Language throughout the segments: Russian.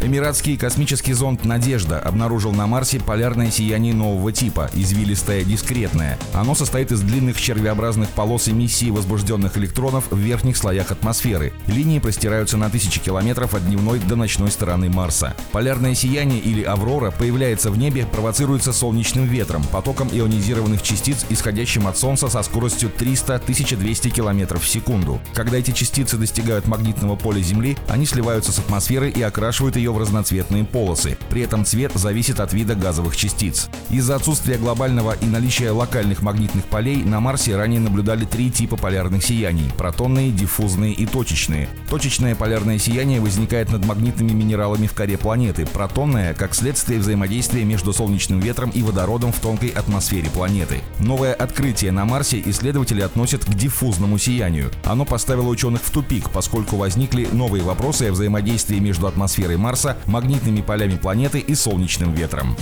Эмиратский космический зонд «Надежда» обнаружил на Марсе полярное сияние нового типа, извилистое дискретное. Оно состоит из длинных червеобразных полос эмиссии возбужденных электронов в верхних слоях атмосферы. Линии простираются на тысячи километров от дневной до ночной стороны Марса. Полярное сияние или аврора появляется в небе, провоцируется солнечным ветром, потоком ионизированных частиц, исходящим от Солнца со скоростью 300-1200 км в секунду. Когда эти частицы достигают магнитного поля Земли, они сливаются с атмосферой и окрашивают ее в разноцветные полосы. При этом цвет зависит от вида газовых частиц. Из-за отсутствия глобального и наличия локальных магнитных полей на Марсе ранее наблюдали три типа полярных сияний – протонные, диффузные и точечные. Точечное полярное сияние возникает над магнитными минералами в коре планеты, протонное – как следствие взаимодействия между солнечным ветром и водородом в тонкой атмосфере планеты. Новое открытие на Марсе исследователи относят к диффузному сиянию. Оно поставило ученых в тупик, поскольку возникли новые вопросы о взаимодействии между атмосферой Марса Марса, магнитными полями планеты и солнечным ветром.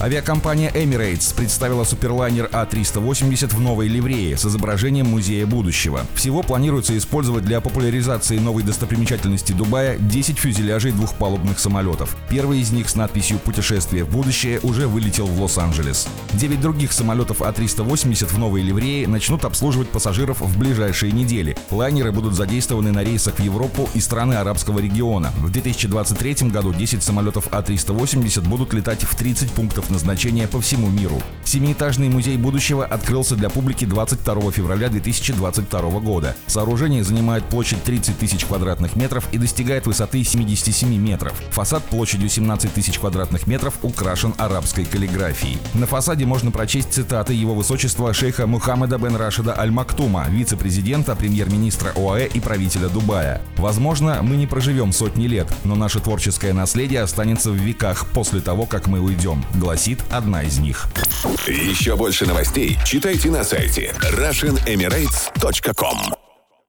Авиакомпания Emirates представила суперлайнер А380 в новой ливрее с изображением Музея будущего. Всего планируется использовать для популяризации новой достопримечательности Дубая 10 фюзеляжей двухпалубных самолетов. Первый из них с надписью «Путешествие в будущее» уже вылетел в Лос-Анджелес. Девять других самолетов А380 в новой ливрее начнут обслуживать пассажиров в ближайшие недели. Лайнеры будут задействованы на рейсах в Европу и страны арабского региона. В 2020 2023 году 10 самолетов А380 будут летать в 30 пунктов назначения по всему миру. Семиэтажный музей будущего открылся для публики 22 февраля 2022 года. Сооружение занимает площадь 30 тысяч квадратных метров и достигает высоты 77 метров. Фасад площадью 17 тысяч квадратных метров украшен арабской каллиграфией. На фасаде можно прочесть цитаты его высочества шейха Мухаммеда бен Рашида Аль-Мактума, вице-президента, премьер-министра ОАЭ и правителя Дубая. Возможно, мы не проживем сотни лет, но наше творческое наследие останется в веках после того, как мы уйдем, гласит одна из них. Еще больше новостей читайте на сайте RussianEmirates.com